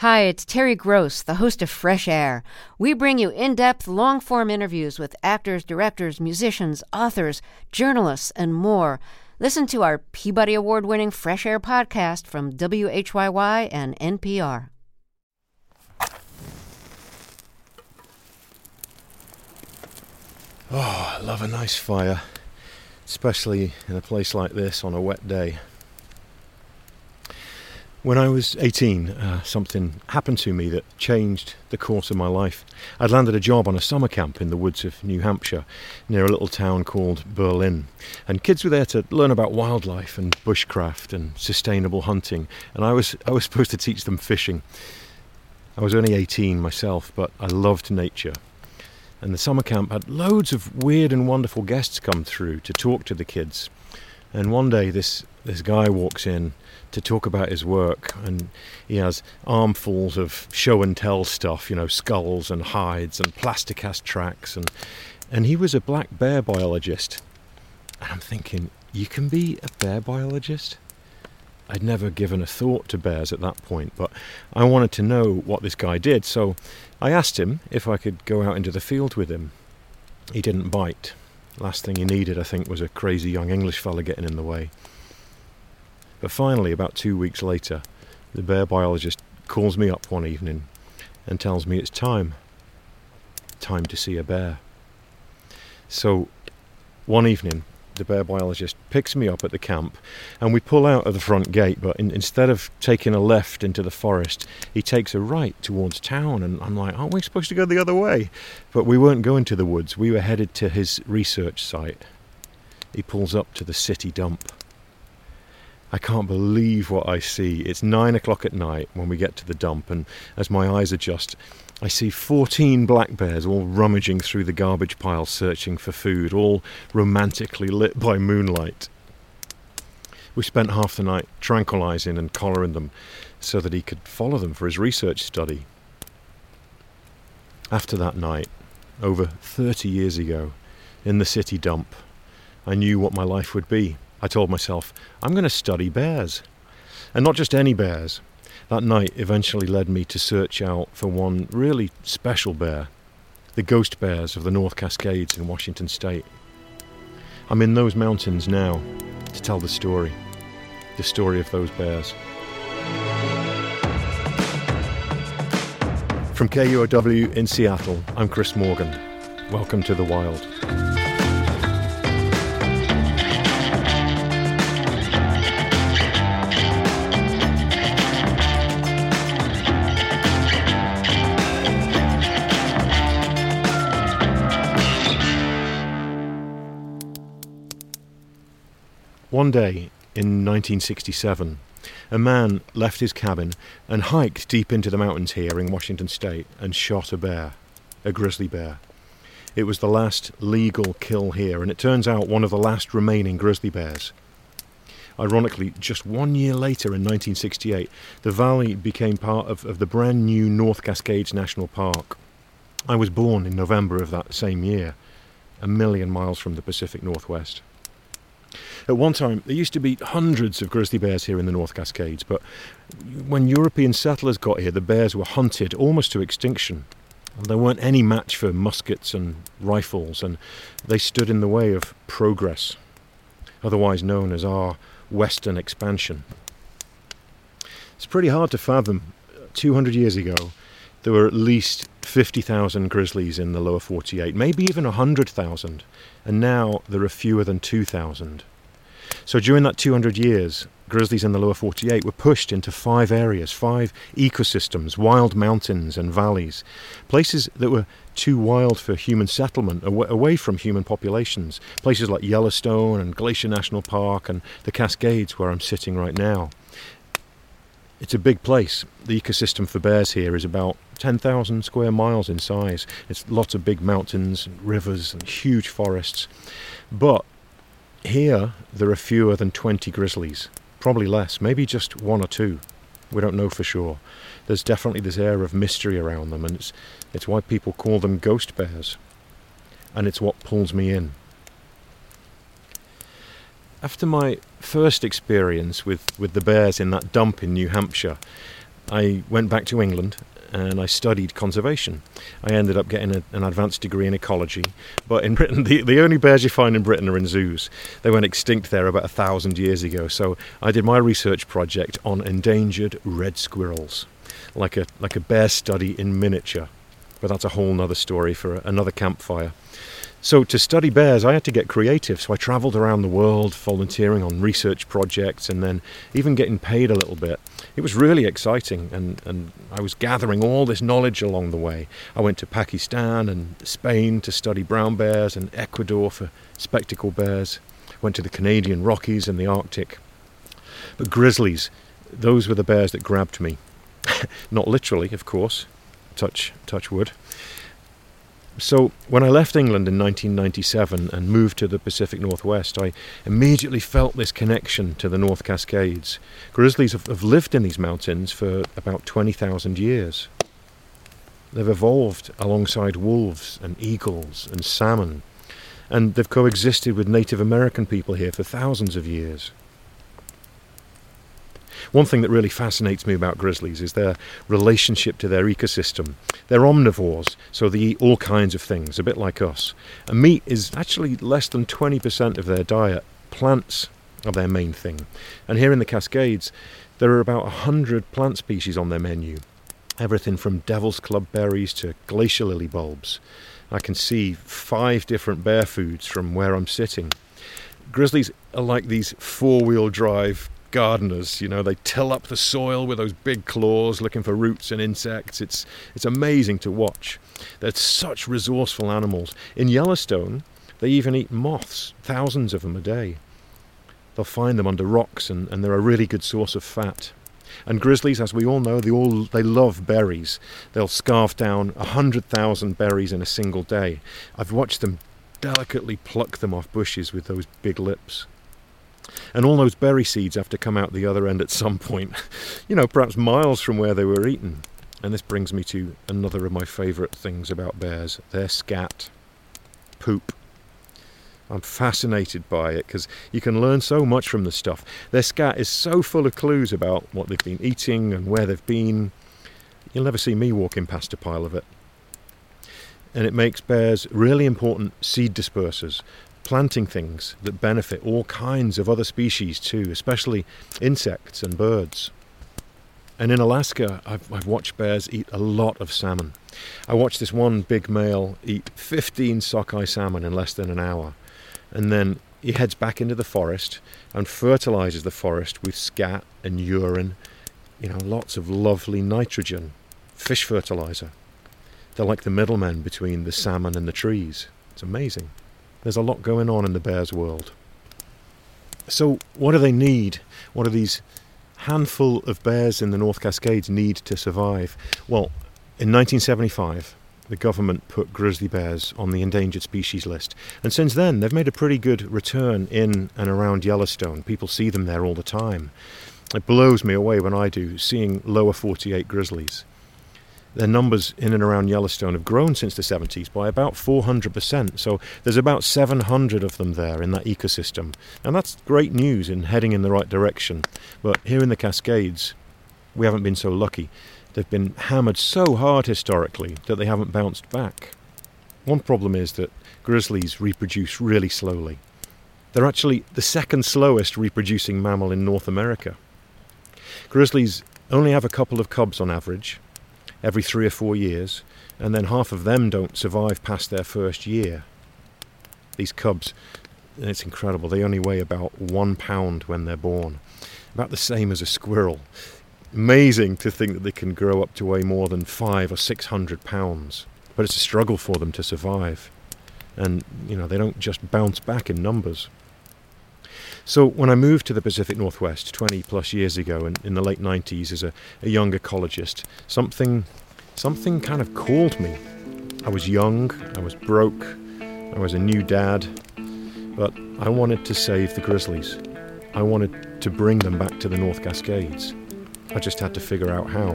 Hi, it's Terry Gross, the host of Fresh Air. We bring you in depth, long form interviews with actors, directors, musicians, authors, journalists, and more. Listen to our Peabody Award winning Fresh Air podcast from WHYY and NPR. Oh, I love a nice fire, especially in a place like this on a wet day. When I was 18, uh, something happened to me that changed the course of my life. I'd landed a job on a summer camp in the woods of New Hampshire, near a little town called Berlin. And kids were there to learn about wildlife and bushcraft and sustainable hunting. And I was, I was supposed to teach them fishing. I was only 18 myself, but I loved nature. And the summer camp had loads of weird and wonderful guests come through to talk to the kids. And one day, this, this guy walks in to talk about his work, and he has armfuls of show and tell stuff, you know, skulls and hides and plastic plasticast tracks, and and he was a black bear biologist. And I'm thinking, you can be a bear biologist? I'd never given a thought to bears at that point, but I wanted to know what this guy did, so I asked him if I could go out into the field with him. He didn't bite. Last thing he needed, I think, was a crazy young English fella getting in the way. But finally, about two weeks later, the bear biologist calls me up one evening and tells me it's time. Time to see a bear. So, one evening, the bear biologist picks me up at the camp and we pull out of the front gate. But in, instead of taking a left into the forest, he takes a right towards town. And I'm like, aren't we supposed to go the other way? But we weren't going to the woods, we were headed to his research site. He pulls up to the city dump. I can't believe what I see. It's nine o'clock at night when we get to the dump, and as my eyes adjust, I see 14 black bears all rummaging through the garbage pile searching for food, all romantically lit by moonlight. We spent half the night tranquilizing and collaring them so that he could follow them for his research study. After that night, over 30 years ago, in the city dump, I knew what my life would be. I told myself, I'm going to study bears. And not just any bears. That night eventually led me to search out for one really special bear the ghost bears of the North Cascades in Washington state. I'm in those mountains now to tell the story, the story of those bears. From KUOW in Seattle, I'm Chris Morgan. Welcome to the wild. One day in 1967, a man left his cabin and hiked deep into the mountains here in Washington state and shot a bear, a grizzly bear. It was the last legal kill here, and it turns out one of the last remaining grizzly bears. Ironically, just one year later in 1968, the valley became part of, of the brand new North Cascades National Park. I was born in November of that same year, a million miles from the Pacific Northwest. At one time, there used to be hundreds of grizzly bears here in the North Cascades, but when European settlers got here, the bears were hunted almost to extinction. There weren't any match for muskets and rifles, and they stood in the way of progress, otherwise known as our Western expansion. It's pretty hard to fathom. 200 years ago, there were at least 50,000 grizzlies in the lower 48, maybe even 100,000, and now there are fewer than 2,000. So during that 200 years, grizzlies in the lower 48 were pushed into five areas, five ecosystems, wild mountains and valleys, places that were too wild for human settlement, away from human populations, places like Yellowstone and Glacier National Park and the Cascades, where I'm sitting right now. It's a big place. The ecosystem for bears here is about 10,000 square miles in size. It's lots of big mountains, and rivers, and huge forests. But here, there are fewer than 20 grizzlies, probably less, maybe just one or two. We don't know for sure. There's definitely this air of mystery around them, and it's, it's why people call them ghost bears. And it's what pulls me in. After my first experience with, with the bears in that dump in New Hampshire, I went back to England and I studied conservation. I ended up getting a, an advanced degree in ecology. But in Britain, the, the only bears you find in Britain are in zoos. They went extinct there about a thousand years ago. So I did my research project on endangered red squirrels, like a, like a bear study in miniature. But that's a whole other story for another campfire. So, to study bears, I had to get creative. So, I travelled around the world volunteering on research projects and then even getting paid a little bit. It was really exciting, and, and I was gathering all this knowledge along the way. I went to Pakistan and Spain to study brown bears and Ecuador for spectacle bears. Went to the Canadian Rockies and the Arctic. But grizzlies, those were the bears that grabbed me. Not literally, of course. Touch, touch wood. So, when I left England in 1997 and moved to the Pacific Northwest, I immediately felt this connection to the North Cascades. Grizzlies have, lived in these mountains for about 20,000 years. They've evolved alongside wolves and eagles and salmon, and they've coexisted with Native American people here for thousands of years. One thing that really fascinates me about grizzlies is their relationship to their ecosystem. They're omnivores, so they eat all kinds of things, a bit like us. And meat is actually less than 20% of their diet. Plants are their main thing. And here in the Cascades, there are about 100 plant species on their menu. Everything from devil's club berries to glacier lily bulbs. I can see five different bear foods from where I'm sitting. Grizzlies are like these four wheel drive gardeners. You know, they till up the soil with those big claws looking for roots and insects. It's, it's amazing to watch. They're such resourceful animals. In Yellowstone, they even eat moths, thousands of them a day. They'll find them under rocks, and, and they're a really good source of fat. And grizzlies, as we all know, they all they love berries. They'll scarf down a hundred thousand berries in a single day. I've watched them delicately pluck them off bushes with those big lips. And all those berry seeds have to come out the other end at some point, you know, perhaps miles from where they were eaten. And this brings me to another of my favourite things about bears their scat, poop. I'm fascinated by it because you can learn so much from the stuff. Their scat is so full of clues about what they've been eating and where they've been. You'll never see me walking past a pile of it. And it makes bears really important seed dispersers planting things that benefit all kinds of other species too, especially insects and birds. And in Alaska, I've, I've, watched bears eat a lot of salmon. I watched this one big male eat 15 sockeye salmon in less than an hour. And then he heads back into the forest and fertilizes the forest with scat and urine, you know, lots of lovely nitrogen, fish fertilizer. They're like the middlemen between the salmon and the trees. It's amazing. There's a lot going on in the bears' world. So, what do they need? What do these handful of bears in the North Cascades need to survive? Well, in 1975, the government put grizzly bears on the endangered species list. And since then, they've made a pretty good return in and around Yellowstone. People see them there all the time. It blows me away when I do, seeing lower 48 grizzlies their numbers in and around Yellowstone have grown since the 70s by about 400%. So there's about 700 of them there in that ecosystem. And that's great news in heading in the right direction. But here in the Cascades, we haven't been so lucky. They've been hammered so hard historically that they haven't bounced back. One problem is that grizzlies reproduce really slowly. They're actually the second slowest reproducing mammal in North America. Grizzlies only have a couple of cubs on average, every three or four years, and then half of them don't survive past their first year. These cubs, it's incredible, they only weigh about one pound when they're born, about the same as a squirrel. Amazing to think that they can grow up to weigh more than five or six hundred pounds, but it's a struggle for them to survive. And, you know, they don't just bounce back in numbers. So when I moved to the Pacific Northwest 20 plus years ago, in, in the late 90s, as a, a young ecologist, something, something kind of called me. I was young, I was broke, I was a new dad, but I wanted to save the grizzlies. I wanted to bring them back to the North Cascades. I just had to figure out how.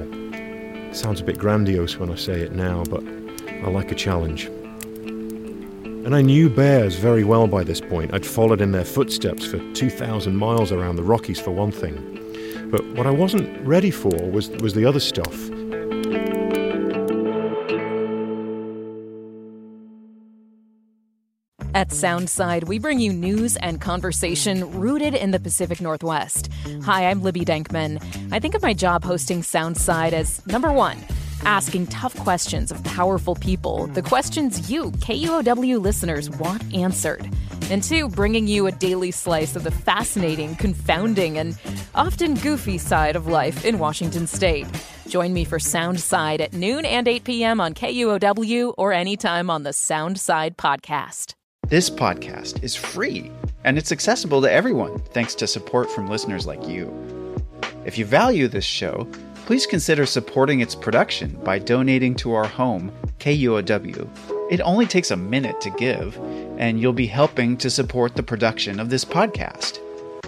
Sounds a bit grandiose when I say it now, but I like a challenge. And I knew bears very well by this point. I'd followed in their footsteps for 2,000 miles around the Rockies, for one thing. But what I wasn't ready for was, was the other stuff. At Soundside, we bring you news and conversation rooted in the Pacific Northwest. Hi, I'm Libby Denkman. I think of my job hosting Soundside as number one, asking tough questions of powerful people, the questions you, KUOW listeners, want answered. And two, bringing you a daily slice of the fascinating, confounding, and often goofy side of life in Washington state. Join me for Soundside at noon and 8 p.m. on KUOW or anytime on the Soundside podcast. This podcast is free and it's accessible to everyone thanks to support from listeners like you. If you value this show, please consider supporting its production by donating to our home, KUOW. It only takes a minute to give, and you'll be helping to support the production of this podcast.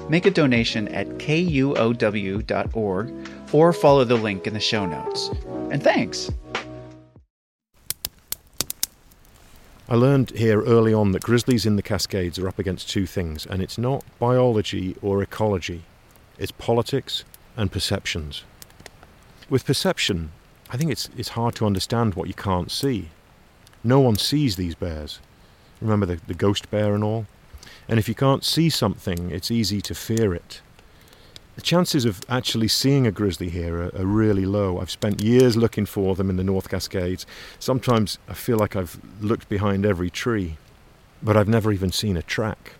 Make a donation at kuow.org or follow the link in the show notes. And thanks! I learned here early on that grizzlies in the Cascades are up against two things, and it's not biology or ecology, it's politics and perceptions. With perception, I think it's, it's hard to understand what you can't see. No one sees these bears. Remember the, the ghost bear and all? And if you can't see something, it's easy to fear it. The chances of actually seeing a grizzly here are, are, really low. I've spent years looking for them in the North Cascades. Sometimes I feel like I've looked behind every tree, but I've never even seen a track.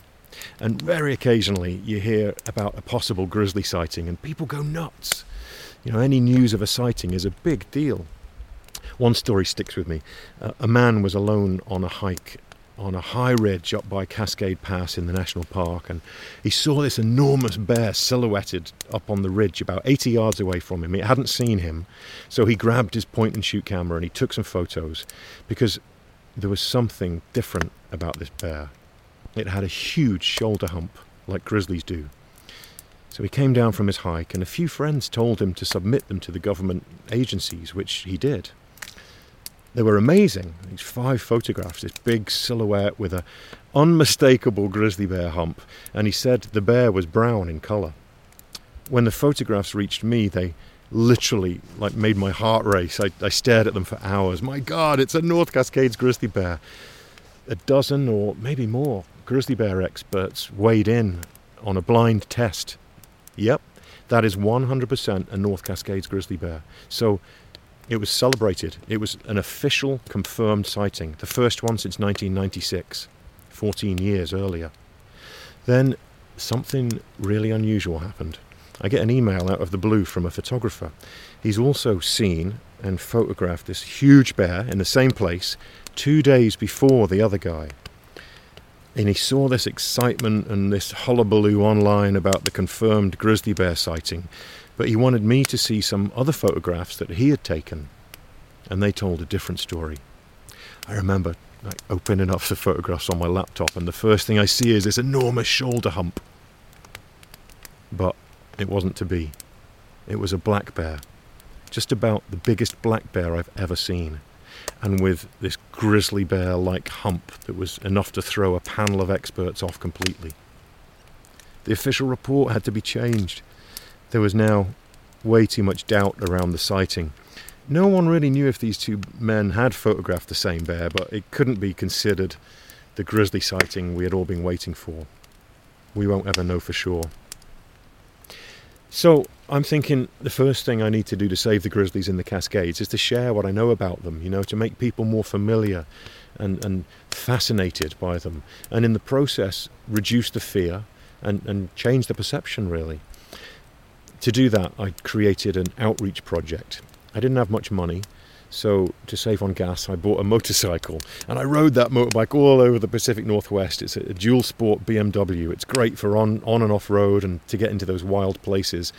And very occasionally you hear about a possible grizzly sighting, and people go nuts. You know, any news of a sighting is a big deal. One story sticks with me. Uh, a man was alone on a hike on a high ridge up by Cascade Pass in the national park, and he saw this enormous bear silhouetted up on the ridge about 80 yards away from him. It hadn't seen him, so he grabbed his point and shoot camera and he took some photos because there was something different about this bear. It had a huge shoulder hump, like grizzlies do. So he came down from his hike, and a few friends told him to submit them to the government agencies, which he did. They were amazing. These five photographs, this big silhouette with a unmistakable grizzly bear hump, and he said the bear was brown in colour. When the photographs reached me, they literally like made my heart race. I, I stared at them for hours. My God, it's a North Cascades grizzly bear. A dozen or maybe more grizzly bear experts weighed in on a blind test. Yep, that is 100% a North Cascades grizzly bear. So it was celebrated. It was an official confirmed sighting, the first one since 1996, 14 years earlier. Then something really unusual happened. I get an email out of the blue from a photographer. He's also seen and photographed this huge bear in the same place two days before the other guy. And he saw this excitement and this hullabaloo online about the confirmed grizzly bear sighting but he wanted me to see some other photographs that he had taken, and they told a different story. I remember like, opening up the photographs on my laptop, and the first thing I see is this enormous shoulder hump. But it wasn't to be. It was a black bear, just about the biggest black bear I've ever seen, and with this grizzly bear like hump that was enough to throw a panel of experts off completely. The official report had to be changed there was now way too much doubt around the sighting. No one really knew if these two men had photographed the same bear, but it couldn't be considered the grizzly sighting we had all been waiting for. We won't ever know for sure. So I'm thinking the first thing I need to do to save the grizzlies in the Cascades is to share what I know about them, you know, to make people more familiar and, and fascinated by them, and in the process reduce the fear and, and change the perception really. To do that, I created an outreach project. I didn't have much money, so to save on gas, I bought a motorcycle and I rode that motorbike all over the Pacific Northwest. It's a dual sport BMW. It's great for on, on and off road and to get into those wild places.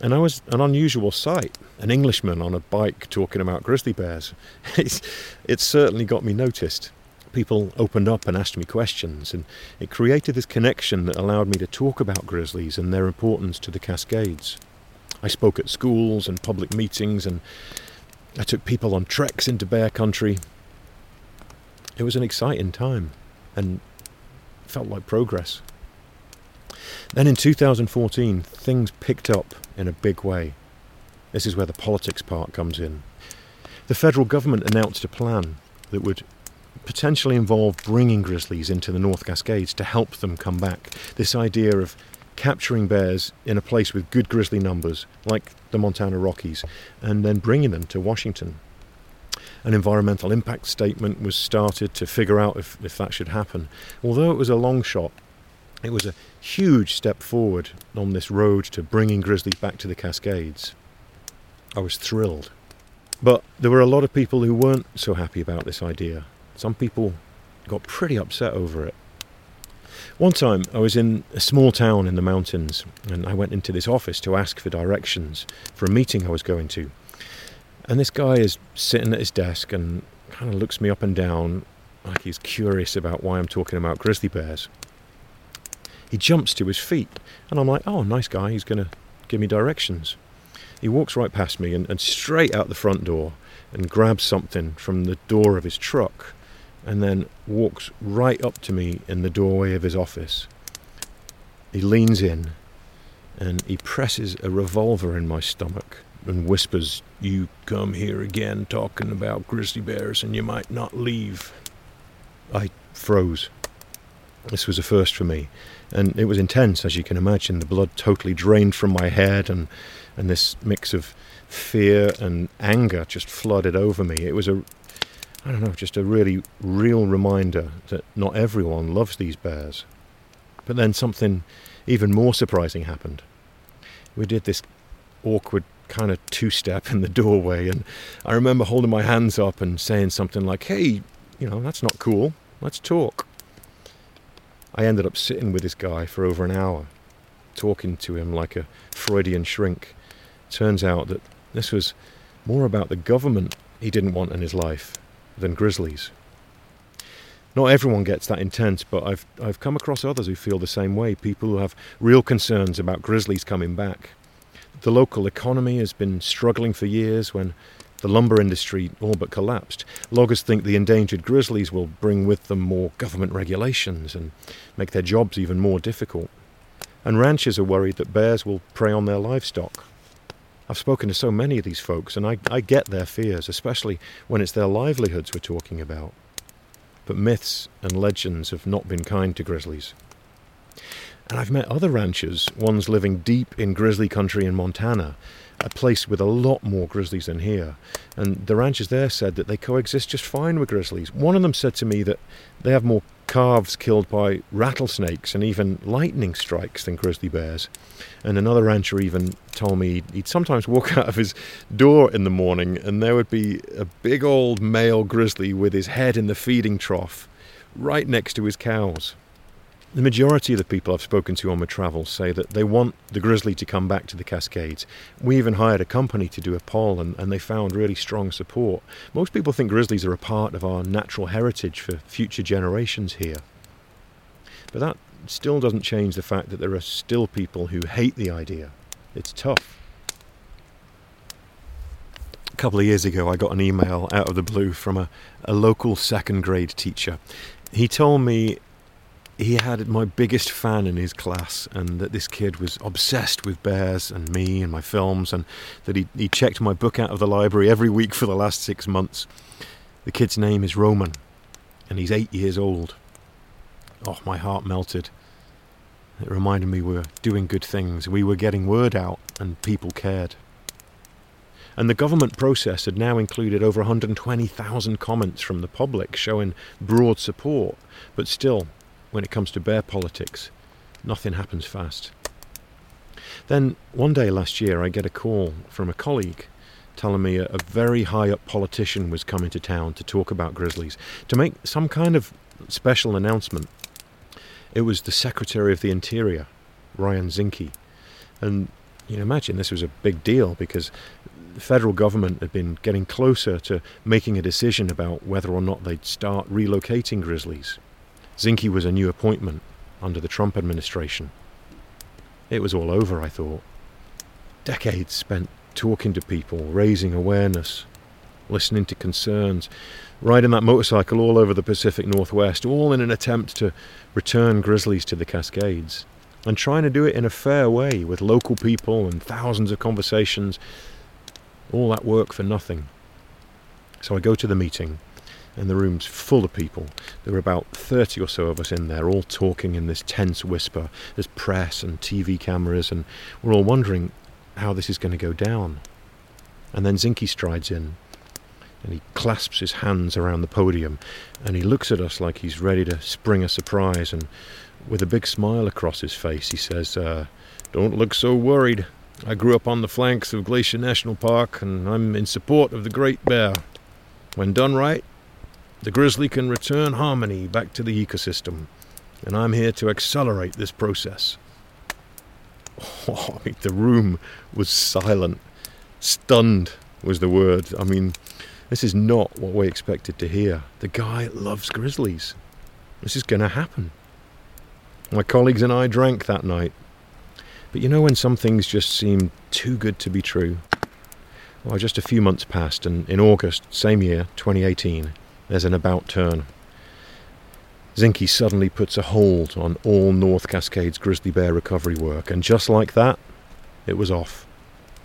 And I was an unusual sight an Englishman on a bike talking about grizzly bears. It certainly got me noticed people opened up and asked me questions, and it created this connection that allowed me to talk about grizzlies and their importance to the Cascades. I spoke at schools and public meetings, and I took people on treks into bear country. It was an exciting time and felt like progress. Then in 2014, things picked up in a big way. This is where the politics part comes in. The federal government announced a plan that would potentially involve bringing grizzlies into the North Cascades to help them come back. This idea of capturing bears in a place with good grizzly numbers, like the Montana Rockies, and then bringing them to Washington. An environmental impact statement was started to figure out if, if that should happen. Although it was a long shot, it was a huge step forward on this road to bringing grizzlies back to the Cascades. I was thrilled. But there were a lot of people who weren't so happy about this idea. Some people got pretty upset over it. One time I was in a small town in the mountains and I went into this office to ask for directions for a meeting I was going to. And this guy is sitting at his desk and kind of looks me up and down like he's curious about why I'm talking about grizzly bears. He jumps to his feet and I'm like, oh, nice guy, he's going to give me directions. He walks right past me and, and straight out the front door and grabs something from the door of his truck and then walks right up to me in the doorway of his office. He leans in and he presses a revolver in my stomach and whispers, You come here again talking about grizzly bears and you might not leave. I froze. This was a first for me, and it was intense, as you can imagine. The blood totally drained from my head, and, and this mix of fear and anger just flooded over me. It was a I don't know, just a really real reminder that not everyone loves these bears. But then something even more surprising happened. We did this awkward kind of two step in the doorway, and I remember holding my hands up and saying something like, Hey, you know, that's not cool, let's talk. I ended up sitting with this guy for over an hour, talking to him like a Freudian shrink. Turns out that this was more about the government he didn't want in his life than grizzlies. Not everyone gets that intense, but I've, I've come across others who feel the same way. People who have real concerns about grizzlies coming back. The local economy has been struggling for years when the lumber industry all but collapsed. Loggers think the endangered grizzlies will bring with them more government regulations and make their jobs even more difficult. And ranchers are worried that bears will prey on their livestock. I've spoken to so many of these folks, and I, I get their fears, especially when it's their livelihoods we're talking about. But myths and legends have not been kind to grizzlies. And I've met other ranchers, ones living deep in grizzly country in Montana, a place with a lot more grizzlies than here. And the ranchers there said that they coexist just fine with grizzlies. One of them said to me that they have more calves killed by rattlesnakes and even lightning strikes than grizzly bears. And another rancher even told me he'd sometimes walk out of his door in the morning and there would be a big old male grizzly with his head in the feeding trough right next to his cows. The majority of the people I've spoken to on my travels say that they want the grizzly to come back to the Cascades. We even hired a company to do a poll and, and they found really strong support. Most people think grizzlies are a part of our natural heritage for future generations here. But that still doesn't change the fact that there are still people who hate the idea. It's tough. A couple of years ago, I got an email out of the blue from a, a local second grade teacher. He told me he had my biggest fan in his class, and that this kid was obsessed with bears and me and my films, and that he, he checked my book out of the library every week for the last six months. The kid's name is Roman, and he's eight years old. Oh, my heart melted. It reminded me we were doing good things, we were getting word out, and people cared. And the government process had now included over 120,000 comments from the public showing broad support, but still, when it comes to bear politics, nothing happens fast. Then one day last year, I get a call from a colleague telling me a, a, very high up politician was coming to town to talk about grizzlies, to make some kind of special announcement. It was the Secretary of the Interior, Ryan Zinke. And you can imagine this was a big deal because the federal government had been getting closer to making a decision about whether or not they'd start relocating grizzlies. Zinke was a new appointment under the Trump administration. It was all over, I thought. Decades spent talking to people, raising awareness, listening to concerns, riding that motorcycle all over the Pacific Northwest, all in an attempt to return grizzlies to the Cascades. and trying to do it in a fair way with local people and thousands of conversations. All that work for nothing. So I go to the meeting, and the room's full of people. There were about 30 or so of us in there, all talking in this tense whisper. There's press and TV cameras, and we're all wondering how this is going to go down. And then Zinke strides in, and he clasps his hands around the podium, and he looks at us like he's ready to spring a surprise. And with a big smile across his face, he says, uh, Don't look so worried. I grew up on the flanks of Glacier National Park, and I'm in support of the Great Bear. When done right, the grizzly can return harmony back to the ecosystem, and I'm here to accelerate this process. Oh, I mean, the room was silent. Stunned was the word. I mean, this is not what we expected to hear. The guy loves grizzlies. This is going to happen. My colleagues and I drank that night. But you know when some things just seem too good to be true? Well, just a few months passed, and in August, same year, 2018, there's an about turn. Zinke suddenly puts a hold on all North Cascades grizzly bear recovery work, and just like that, it was off.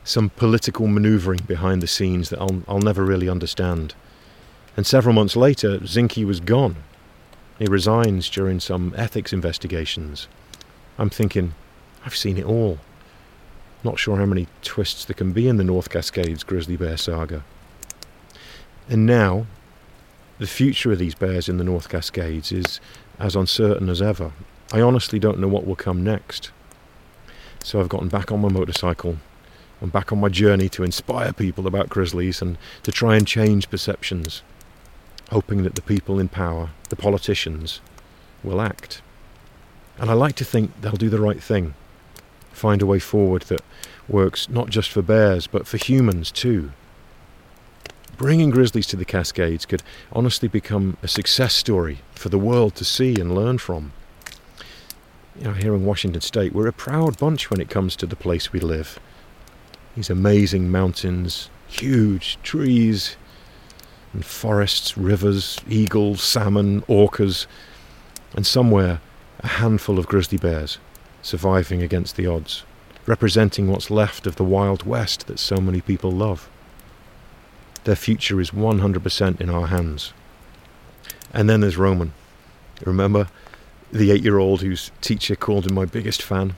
Some political manoeuvring behind the scenes that I'll, I'll never really understand. And several months later, Zinke was gone. He resigns during some ethics investigations. I'm thinking, I've seen it all. Not sure how many twists there can be in the North Cascades grizzly bear saga. And now, the future of these bears in the North Cascades is as uncertain as ever. I honestly don't know what will come next. So I've gotten back on my motorcycle. I'm back on my journey to inspire people about grizzlies and to try and change perceptions, hoping that the people in power, the politicians, will act. And I like to think they'll do the right thing, find a way forward that works not just for bears but for humans too bringing grizzlies to the Cascades could honestly become a success story for the world to see and learn from. You know, here in Washington State, we're a proud bunch when it comes to the place we live. These amazing mountains, huge trees, and forests, rivers, eagles, salmon, orcas, and somewhere a handful of grizzly bears surviving against the odds, representing what's left of the Wild West that so many people love. Their future is 100% in our hands. And then there's Roman. Remember the eight year old whose teacher called him my biggest fan?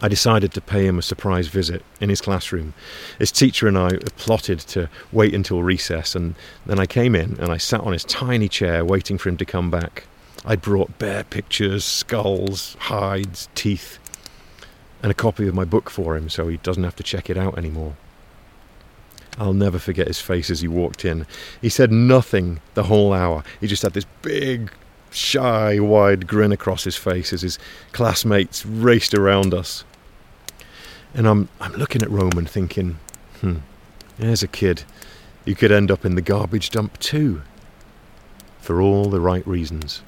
I decided to pay him a surprise visit in his classroom. His teacher and I plotted to wait until recess, and then I came in and I sat on his tiny chair waiting for him to come back. I'd brought bear pictures, skulls, hides, teeth, and a copy of my book for him so he doesn't have to check it out anymore. I'll never forget his face as he walked in. He said nothing the whole hour. He just had this big, shy, wide grin across his face as his classmates raced around us. And I'm, I'm looking at Roman thinking, hmm, there's a kid. You could end up in the garbage dump too. For all the right reasons.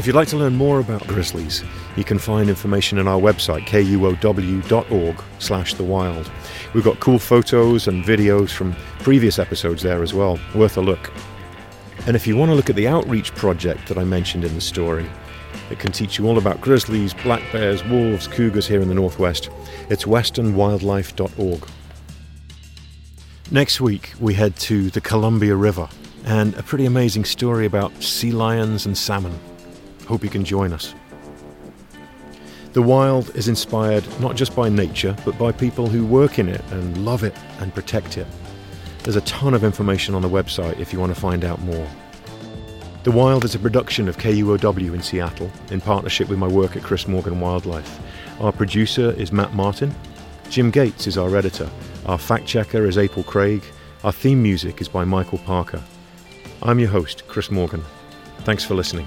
If you'd like to learn more about grizzlies, you can find information on our website, kuow.org slash the wild. We've got cool photos and videos from previous episodes there as well, worth a look. And if you want to look at the outreach project that I mentioned in the story, it can teach you all about grizzlies, black bears, wolves, cougars here in the Northwest. It's westernwildlife.org. Next week, we head to the Columbia River and a pretty amazing story about sea lions and salmon. Hope you can join us. The wild is inspired not just by nature, but by people who work in it and love it and protect it. There's a ton of information on the website if you want to find out more. The Wild is a production of KUOW in Seattle in partnership with my work at Chris Morgan Wildlife. Our producer is Matt Martin. Jim Gates is our editor. Our fact checker is April Craig. Our theme music is by Michael Parker. I'm your host, Chris Morgan. Thanks for listening.